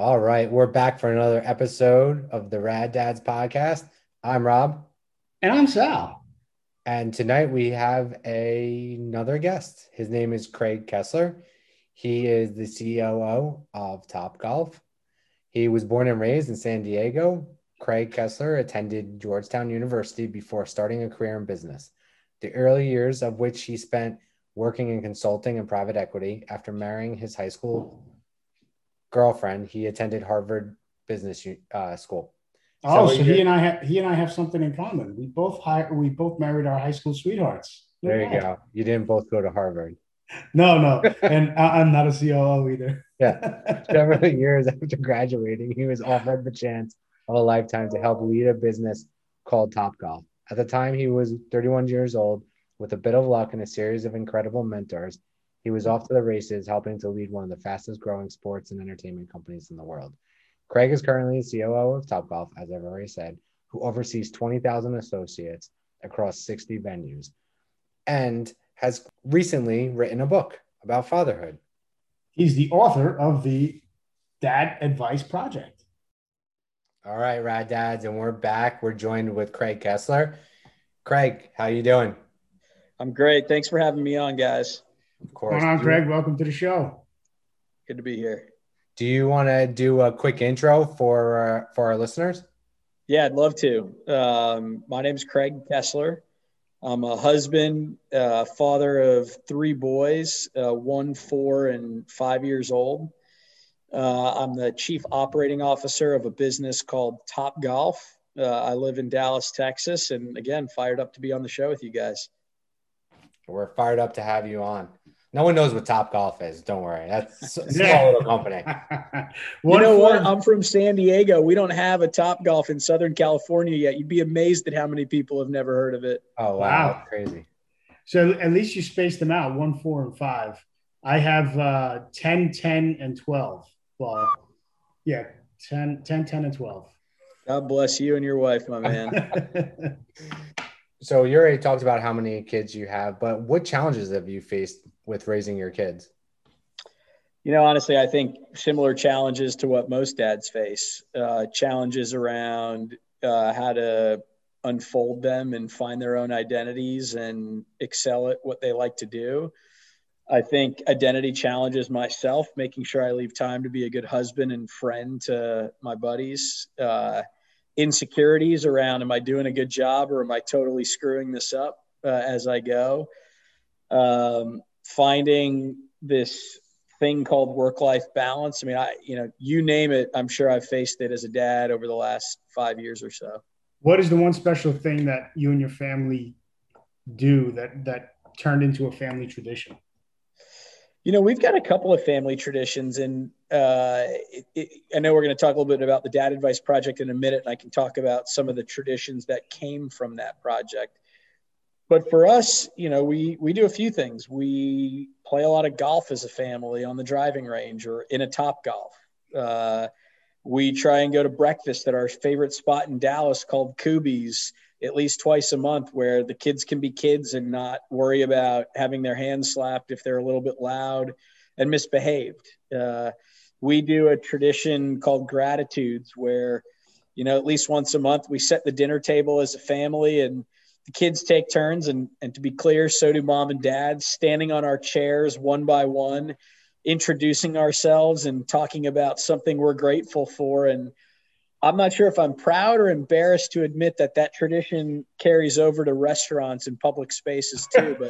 All right, we're back for another episode of the Rad Dads podcast. I'm Rob, And I'm Sal. and tonight we have a- another guest. His name is Craig Kessler. He is the COO of Topgolf. He was born and raised in San Diego. Craig Kessler attended Georgetown University before starting a career in business. The early years of which he spent working in consulting and private equity. After marrying his high school girlfriend, he attended Harvard Business uh, School. Oh, So so, he and I have he and I have something in common. We both hi- we both married our high school sweethearts. There you go. You didn't both go to Harvard. No, no, and I- I'm not a COO either. Yeah. Several years after graduating, he was offered the chance of a lifetime to help lead a business called Topgolf. At the time, he was 31 years old. With a bit of luck and a series of incredible mentors, he was off to the races, helping to lead one of the fastest growing sports and entertainment companies in the world. Craig is currently the COO of Topgolf, as I've already said, who oversees 20,000 associates across 60 venues and has recently written a book about fatherhood. He's the author of the Dad Advice Project. All right, Rad Dads, and we're back. We're joined with Craig Kessler. Craig, how are you doing? I'm great. Thanks for having me on, guys. Of What's course. going on, Do- Greg? Welcome to the show. Good to be here. Do you want to do a quick intro for uh, for our listeners? Yeah, I'd love to. Um, my is Craig Kessler. I'm a husband, uh, father of three boys, uh, one, four, and five years old. Uh, I'm the chief operating officer of a business called Topgolf. Uh, I live in Dallas, Texas, and again, fired up to be on the show with you guys. We're fired up to have you on. No one knows what Topgolf is. Don't worry. That's a small little company. you know what? I'm from San Diego. We don't have a Topgolf in Southern California yet. You'd be amazed at how many people have never heard of it. Oh wow, Wow. crazy. so at least you spaced them out one, four, and five. I have uh, 10, 10, and 12. Well, yeah, 10, 10, 10 and 12. God bless you and your wife, my man. So you already talked about how many kids you have, but what challenges have you faced with raising your kids? you know, honestly, I think similar challenges to what most dads face uh, challenges around uh, how to unfold them and find their own identities and excel at what they like to do. I think identity challenges myself, making sure I leave time to be a good husband and friend to my buddies. Uh, insecurities around, am I doing a good job or am I totally screwing this up uh, as I go? Um, finding this thing called work life balance. I mean, I, you know, you name it, I'm sure I've faced it as a dad over the last five years or so. what is the one special thing that you and your family do that that turned into a family tradition? You know, we've got a couple of family traditions, and uh, it, it, I know we're going to talk a little bit about the Dad Advice Project in a minute, and I can talk about some of the traditions that came from that project. But for us, you know, we we do a few things. We play a lot of golf as a family on the driving range or in a Topgolf. Uh, we try and go to breakfast at our favorite spot in Dallas called Kuby's at least twice a month where the kids can be kids and not worry about having their hands slapped if they're a little bit loud and misbehaved. Uh, we do a tradition called gratitudes where, you know, at least once a month we set the dinner table as a family and the kids take turns. And, and to be clear, so do mom and dad standing on our chairs one by one, introducing ourselves and talking about something we're grateful for. And I'm not sure if I'm proud or embarrassed to admit that that tradition carries over to restaurants and public spaces too.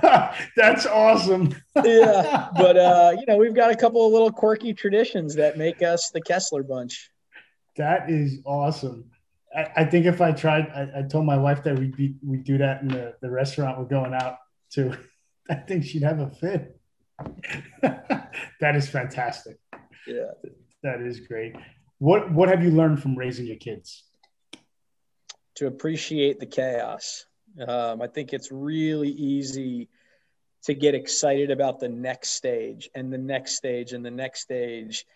But That's awesome. yeah, but uh, you know, we've got a couple of little quirky traditions that make us the Kessler bunch. That is awesome. I, I think if I tried, I, I told my wife that we'd be we do that in the, the restaurant we're going out to. I think she'd have a fit. that is fantastic. Yeah. That is great. What what have you learned from raising your kids? To appreciate the chaos. Um, I think it's really easy to get excited about the next stage and the next stage and the next stage.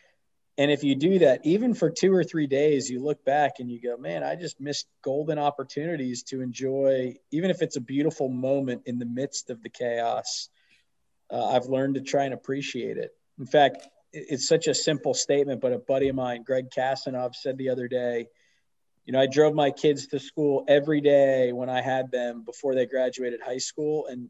And if you do that, even for two or three days, you look back and you go, man, I just missed golden opportunities to enjoy, even if it's a beautiful moment in the midst of the chaos. Uh, I've learned to try and appreciate it. In fact, it's such a simple statement, but a buddy of mine, Greg Kasanov, said the other day, you know, I drove my kids to school every day when I had them before they graduated high school and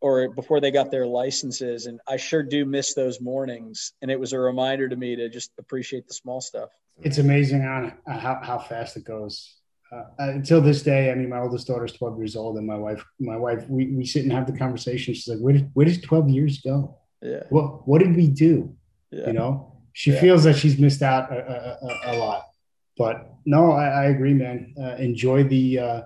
or before they got their licenses. And I sure do miss those mornings. And it was a reminder to me to just appreciate the small stuff. It's amazing on how, how fast it goes. Uh, until this day, I mean, my oldest daughter's 12 years old, and my wife, my wife, we, we sit and have the conversation. She's like, where did, where did 12 years go? Yeah. What, what did we do? Yeah. You know, she yeah. feels that she's missed out a, a, a lot, but no, I, I agree, man. Uh, enjoy the, uh,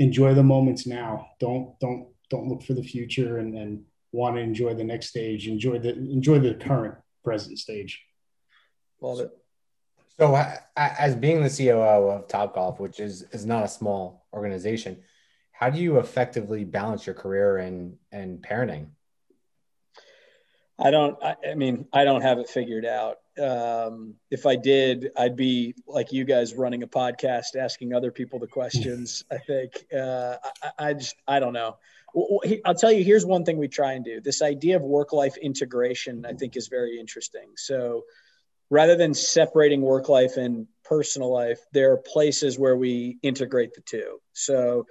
enjoy the moments now. Don't, don't, don't look for the future and, and want to enjoy the next stage. Enjoy the, enjoy the current present stage. Love it. So, as being the COO of Topgolf, which is is not a small organization, how do you effectively balance your career and and parenting? I don't. I, I mean, I don't have it figured out. Um, if I did, I'd be like you guys running a podcast, asking other people the questions. I think. Uh, I, I just. I don't know. I'll tell you. Here's one thing we try and do. This idea of work life integration, I think, is very interesting. So rather than separating work life and personal life, there are places where we integrate the two. So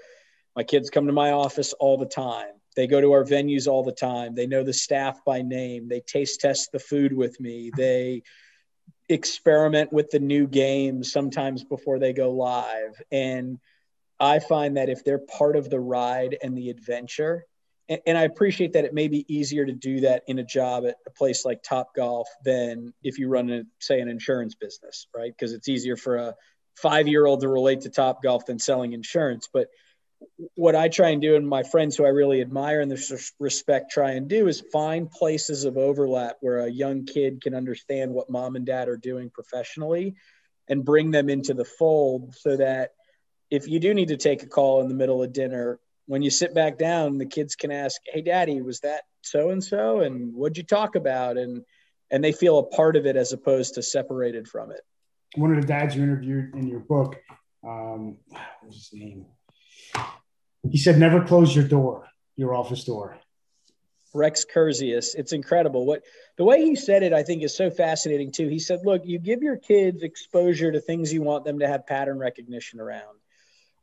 my kids come to my office all the time. They go to our venues all the time. They know the staff by name. They taste test the food with me. They experiment with the new games sometimes before they go live. And I find that if they're part of the ride and the adventure, and, and I appreciate that it may be easier to do that in a job at a place like Topgolf than if you run, a, say, an insurance business, right? Because it's easier for a five year old to relate to Topgolf than selling insurance. But what I try and do, and my friends who I really admire in this respect try and do, is find places of overlap where a young kid can understand what mom and dad are doing professionally and bring them into the fold so that if you do need to take a call in the middle of dinner when you sit back down, the kids can ask, "Hey, Daddy, was that so and so? And what'd you talk about?" And and they feel a part of it as opposed to separated from it. One of the dads you interviewed in your book, um, what was his name? He said, "Never close your door, your office door." Rex Kurzius. It's incredible. What the way he said it, I think, is so fascinating too. He said, "Look, you give your kids exposure to things you want them to have pattern recognition around."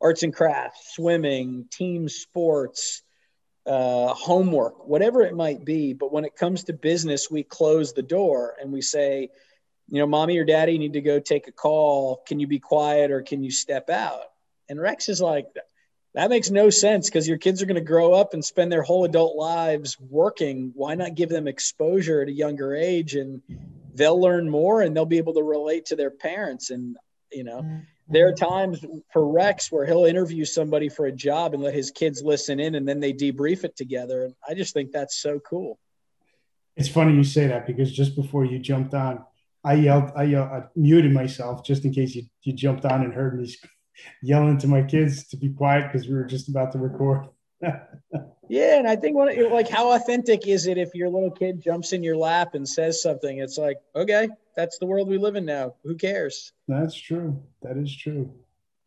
arts and crafts, swimming, team sports, uh, homework, whatever it might be. But when it comes to business, we close the door and we say, you know, mommy or daddy need to go take a call. Can you be quiet or can you step out? And Rex is like, that makes no sense because your kids are going to grow up and spend their whole adult lives working. Why not give them exposure at a younger age and they'll learn more and they'll be able to relate to their parents? And, you know, mm-hmm there are times for Rex where he'll interview somebody for a job and let his kids listen in and then they debrief it together. And I just think that's so cool. It's funny you say that because just before you jumped on, I yelled, I, yelled, I muted myself just in case you, you jumped on and heard me yelling to my kids to be quiet because we were just about to record. yeah, and I think what like how authentic is it if your little kid jumps in your lap and says something? It's like, okay, that's the world we live in now. Who cares? That's true. That is true.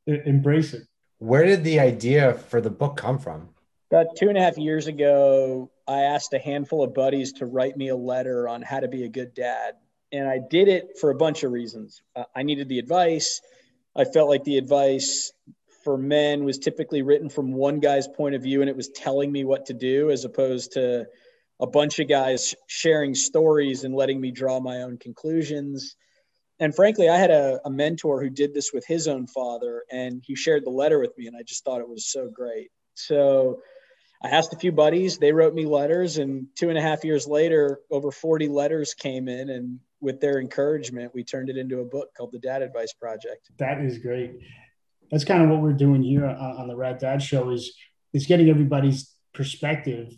I- embrace it. Where did the idea for the book come from? About two and a half years ago, I asked a handful of buddies to write me a letter on how to be a good dad. And I did it for a bunch of reasons. Uh, I needed the advice. I felt like the advice for men was typically written from one guy's point of view and it was telling me what to do as opposed to a bunch of guys sharing stories and letting me draw my own conclusions. And frankly, I had a, a, mentor who did this with his own father, and he shared the letter with me, and I just thought it was so great. So I asked a few buddies, they wrote me letters, and two and a half years later, over 40 letters came in, and with their encouragement, we turned it into a book called The Dad Advice Project. That is great. That's kind of what we're doing here on, the Rad Dad Show is is getting everybody's perspective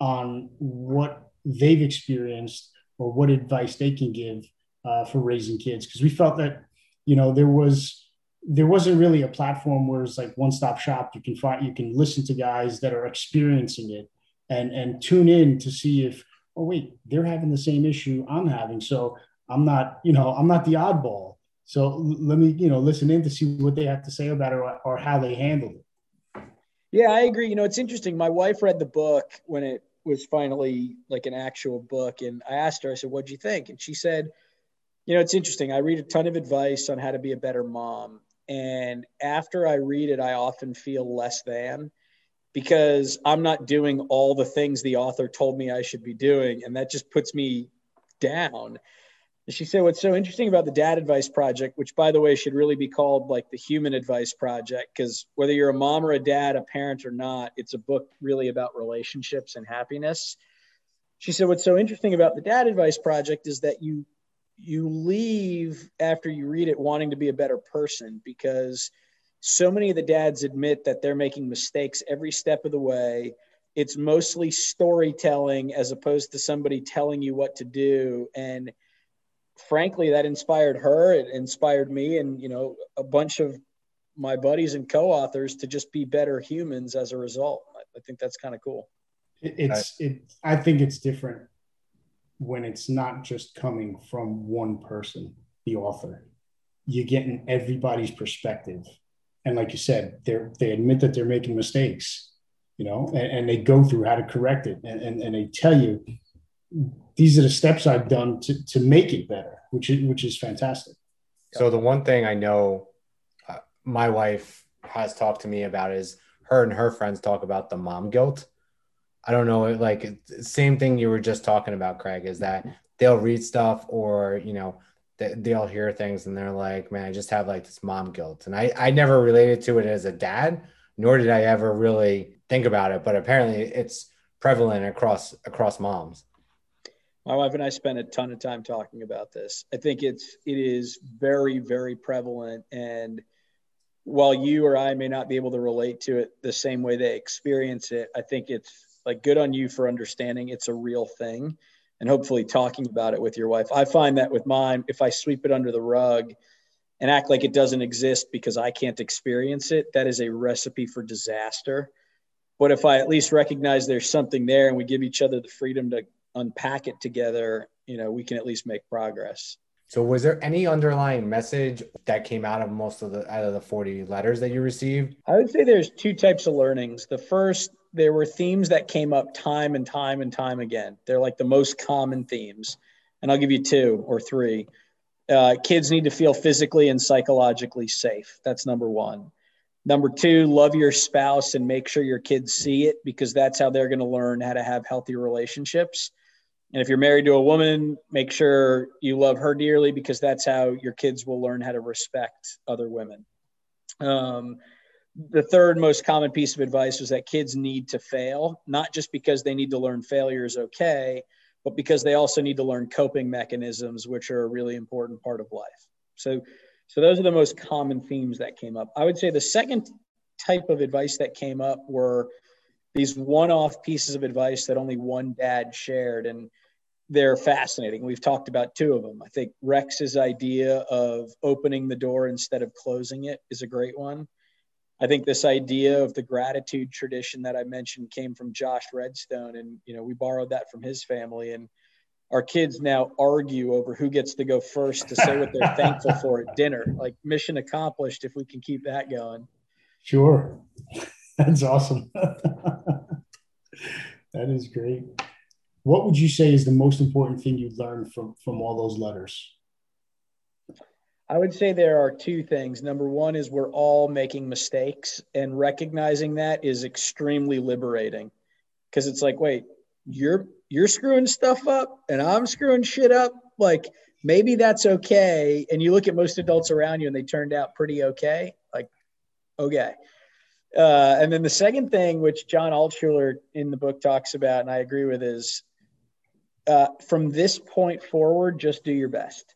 on what they've experienced or what advice they can give uh, for raising kids because we felt that you know there was there wasn't really a platform where it's like one stop shop you can find you can listen to guys that are experiencing it and and tune in to see if oh wait they're having the same issue i'm having so i'm not you know i'm not the oddball so let me you know listen in to see what they have to say about it or, or how they handle it yeah, I agree. You know, it's interesting. My wife read the book when it was finally like an actual book. And I asked her, I said, What'd you think? And she said, You know, it's interesting. I read a ton of advice on how to be a better mom. And after I read it, I often feel less than because I'm not doing all the things the author told me I should be doing. And that just puts me down. She said, What's so interesting about the Dad Advice Project, which by the way should really be called like the Human Advice Project, because whether you're a mom or a dad, a parent or not, it's a book really about relationships and happiness. She said, What's so interesting about the Dad Advice Project is that you you leave after you read it wanting to be a better person because so many of the dads admit that they're making mistakes every step of the way it's mostly storytelling as opposed to somebody telling you what to do and frankly that inspired her. It inspired me and you know a bunch of my buddies and co-authors to just be better humans as a result. I think that's kind of cool it's it i think it's different when it's not just coming from one person the author. You're getting everybody's perspective. And like you said they they admit that they're making mistakes you know, and, and, they go through how to correct it. And, and, and they tell you, these are the steps I've done to, to make it better, which is, which is fantastic. So the one thing I know uh, my wife has talked to me about is her and her friends talk about the mom guilt. I don't know, like same thing you were just talking about, Craig, is that they'll read stuff or, you know, they'll hear things and they're like, man, I just have like this mom guilt. And I, I never related to it as a dad, nor did I ever really think about it, but apparently it's prevalent across across moms. My wife and I spent a ton of time talking about this. I think it's it is very very prevalent and while you or I may not be able to relate to it the same way they experience it, I think it's like good on you for understanding it's a real thing and hopefully talking about it with your wife. I find that with mine, if I sweep it under the rug and act like it doesn't exist because I can't experience it, that is a recipe for disaster. But if I at least recognize there's something there and we give each other the freedom to unpack it together, you know, we can at least make progress. So was there any underlying message that came out of most of the out of the 40 letters that you received? I would say there's two types of learnings. The first, there were themes that came up time and time and time again. They're like the most common themes. And I'll give you two or three. Uh, kids need to feel physically and psychologically safe. That's number one. Number two, love your spouse and make sure your kids see it because that's how they're going to learn how to have healthy relationships. And if you're married to a woman, make sure you love her dearly because that's how your kids will learn how to respect other women. Um, the third most common piece of advice was that kids need to fail, not just because they need to learn failure is okay, but because they also need to learn coping mechanisms, which are a really important part of life. So so those are the most common themes that came up. I would say the second type of advice that came up were these one-off pieces of advice that only one dad shared and they're fascinating. We've talked about two of them. I think Rex's idea of opening the door instead of closing it is a great one. I think this idea of the gratitude tradition that I mentioned came from Josh Redstone and you know we borrowed that from his family and our kids now argue over who gets to go first to say what they're thankful for at dinner. Like mission accomplished if we can keep that going. Sure. That's awesome. that is great. What would you say is the most important thing you learned from from all those letters? I would say there are two things. Number one is we're all making mistakes, and recognizing that is extremely liberating because it's like, wait, you're you're screwing stuff up and I'm screwing shit up, like maybe that's okay. And you look at most adults around you and they turned out pretty okay. Like, okay. Uh, and then the second thing, which John Altshuler in the book talks about, and I agree with, is uh, from this point forward, just do your best.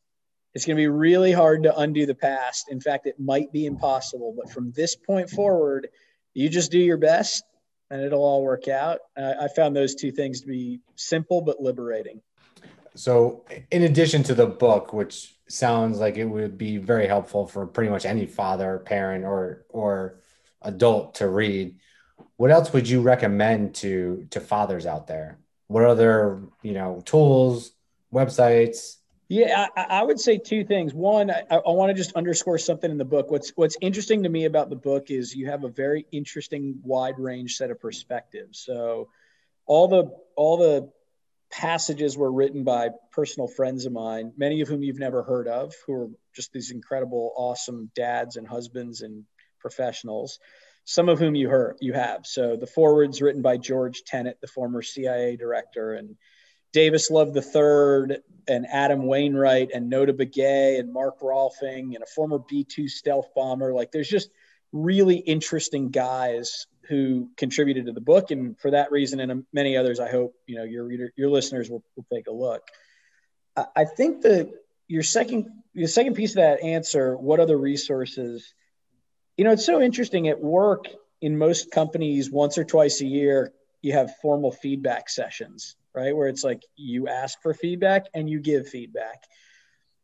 It's going to be really hard to undo the past. In fact, it might be impossible. But from this point forward, you just do your best and it'll all work out. Uh, I found those two things to be simple but liberating. So, in addition to the book, which sounds like it would be very helpful for pretty much any father, parent, or or adult to read, what else would you recommend to to fathers out there? What other you know tools, websites, yeah, I, I, would say two things. One, I, I want to just underscore something in the book. What's What's interesting to me about the book is you have a very interesting, wide range set of perspectives. So, all the all the passages were written by personal friends of mine, many of whom you've never heard of, who are just these incredible, awesome dads and husbands and professionals. Some of whom you heard you have. So the foreword's written by George Tenet, the former CIA director, and Davis Love III and Adam Wainwright and Notah Begay and Mark Rolfing and a former B 2 stealth bomber. Like there's just really interesting guys who contributed to the book. And for that reason and um, many others, I hope, you know, your reader, your listeners will, will take a look. I, I think the, your second, your second piece of that answer, what other resources, you know, it's so interesting at work in most companies once or twice a year, you have formal feedback sessions right? Where it's like you ask for feedback and you give feedback.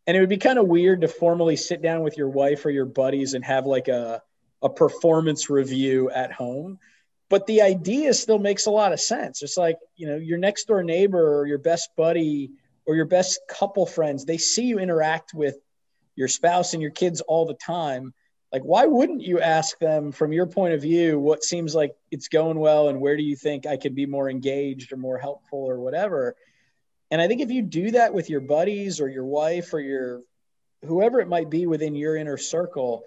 And it would be kind of weird to formally sit down with your wife or your buddies and have like a, a performance review at home. But the idea still makes a lot of sense. It's like, you know, your next door neighbor or your best buddy or your best couple friends, they see you interact with your spouse and your kids all the time like why wouldn't you ask them from your point of view what seems like it's going well and where do you think i could be more engaged or more helpful or whatever? And i think if you do that with your buddies or your wife or your whoever it might be within your inner circle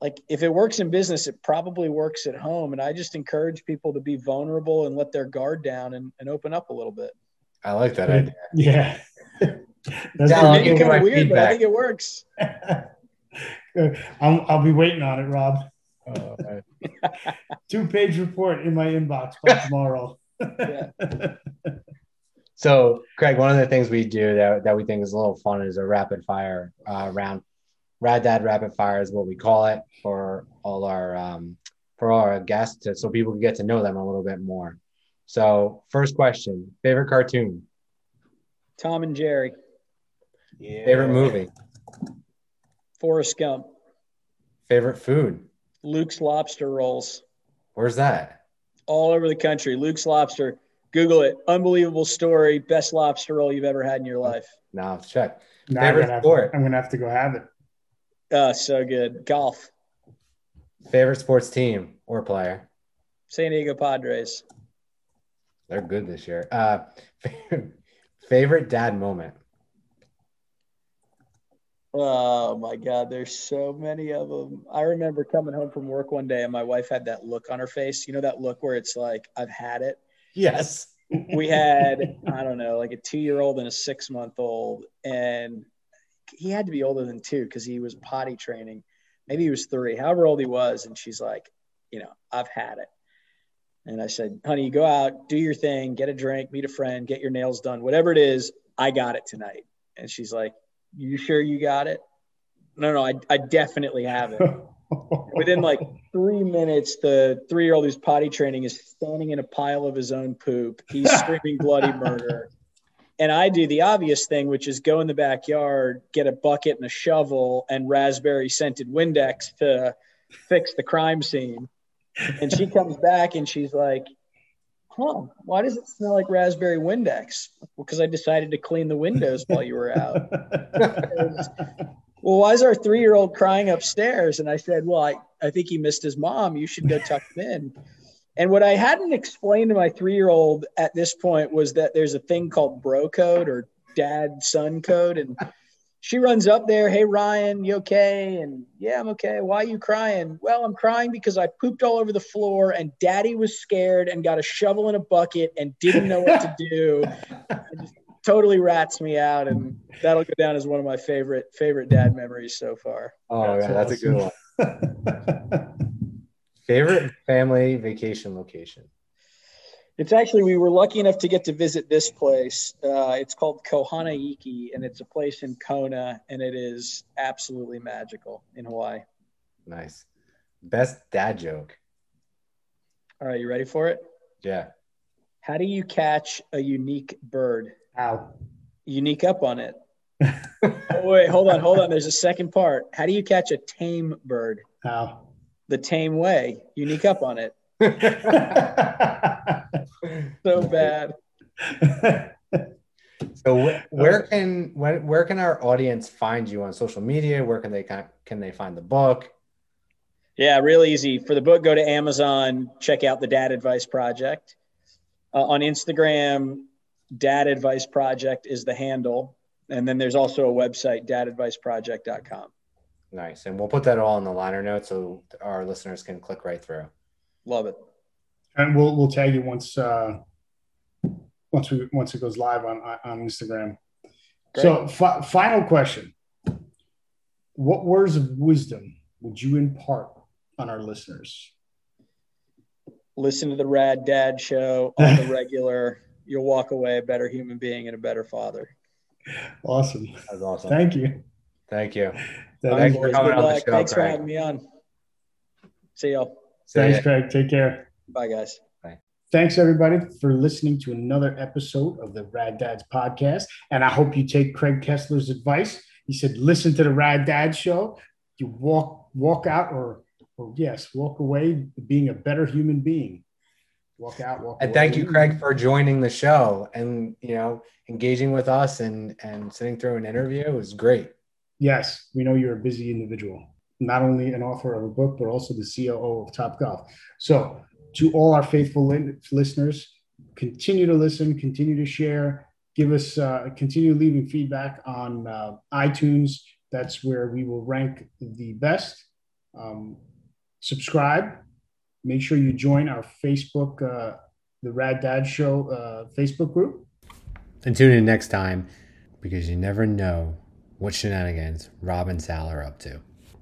like if it works in business it probably works at home. And i just encourage people to be vulnerable and let their guard down and, and open up a little bit. I like that idea. Yeah that's yeah, kind of weird feedback. but i think it works I'll, I'll be waiting on it, Rob. Two-page report in my inbox by tomorrow. so, Craig, one of the things we do that, that we think is a little fun is a rapid fire uh, round. Rad Dad Rapid Fire is what we call it for all our um, for all our guests, to, so people can get to know them a little bit more. So, first question: favorite cartoon? Tom and Jerry. Yeah. Favorite movie? Forrest Gump. Favorite food? Luke's Lobster Rolls. Where's that? All over the country. Luke's Lobster. Google it. Unbelievable story. Best lobster roll you've ever had in your life. Now check. Now Favorite I'm sport? To, I'm gonna have to go have it. Uh, so good. Golf. Favorite sports team or player? San Diego Padres. They're good this year. Uh, favorite dad moment? Oh my God, there's so many of them. I remember coming home from work one day and my wife had that look on her face. You know, that look where it's like, I've had it. Yes. we had, I don't know, like a two year old and a six month old. And he had to be older than two because he was potty training. Maybe he was three, however old he was. And she's like, you know, I've had it. And I said, honey, you go out, do your thing, get a drink, meet a friend, get your nails done, whatever it is. I got it tonight. And she's like, you sure you got it? No, no, I, I definitely have it. Within like three minutes, the three year old who's potty training is standing in a pile of his own poop. He's screaming bloody murder. And I do the obvious thing, which is go in the backyard, get a bucket and a shovel and raspberry scented Windex to fix the crime scene. And she comes back and she's like, huh, why does it smell like raspberry Windex? Well, because I decided to clean the windows while you were out. well, why is our three year old crying upstairs? And I said, well, I, I think he missed his mom. You should go tuck him in. And what I hadn't explained to my three year old at this point was that there's a thing called bro code or dad son code. And she runs up there, Hey, Ryan, you okay? And yeah, I'm okay. Why are you crying? Well, I'm crying because I pooped all over the floor and daddy was scared and got a shovel and a bucket and didn't know what to do. totally rats me out. And that'll go down as one of my favorite, favorite dad memories so far. Oh, that's yeah, that's awesome. a good one. favorite family vacation location? It's actually we were lucky enough to get to visit this place. Uh, it's called Kohanaiki, and it's a place in Kona, and it is absolutely magical in Hawaii. Nice. Best dad joke. All right, you ready for it? Yeah. How do you catch a unique bird? How? Unique up on it. oh, wait, hold on, hold on. There's a second part. How do you catch a tame bird? How? The tame way. Unique up on it. so bad. so where can where, where can our audience find you on social media? Where can they can they find the book? Yeah, real easy. For the book, go to Amazon, check out the Dad Advice Project. Uh, on Instagram, Dad Advice Project is the handle. And then there's also a website, dadadviceproject.com. Nice. And we'll put that all in the liner notes so our listeners can click right through. Love it. And we'll we'll tag you once uh, once we once it goes live on on Instagram. Great. So, fi- final question: What words of wisdom would you impart on our listeners? Listen to the Rad Dad Show on the regular. You'll walk away a better human being and a better father. Awesome. That's awesome. Thank you. Thank you. Thanks for coming on the show, Thanks for having me on. See y'all. Thanks, Craig. Take care. Bye, guys. Bye. Thanks, everybody, for listening to another episode of the Rad Dads podcast. And I hope you take Craig Kessler's advice. He said, listen to the Rad Dad show. You walk, walk out, or, or yes, walk away being a better human being. Walk out, walk And thank you, Craig, for joining the show and you know, engaging with us and and sitting through an interview. It was great. Yes, we know you're a busy individual, not only an author of a book, but also the COO of Topgolf. So, to all our faithful li- listeners, continue to listen, continue to share, give us, uh, continue leaving feedback on uh, iTunes. That's where we will rank the best. Um, subscribe. Make sure you join our Facebook, uh, the Rad Dad Show uh, Facebook group. And tune in next time because you never know what shenanigans Rob and Sal are up to.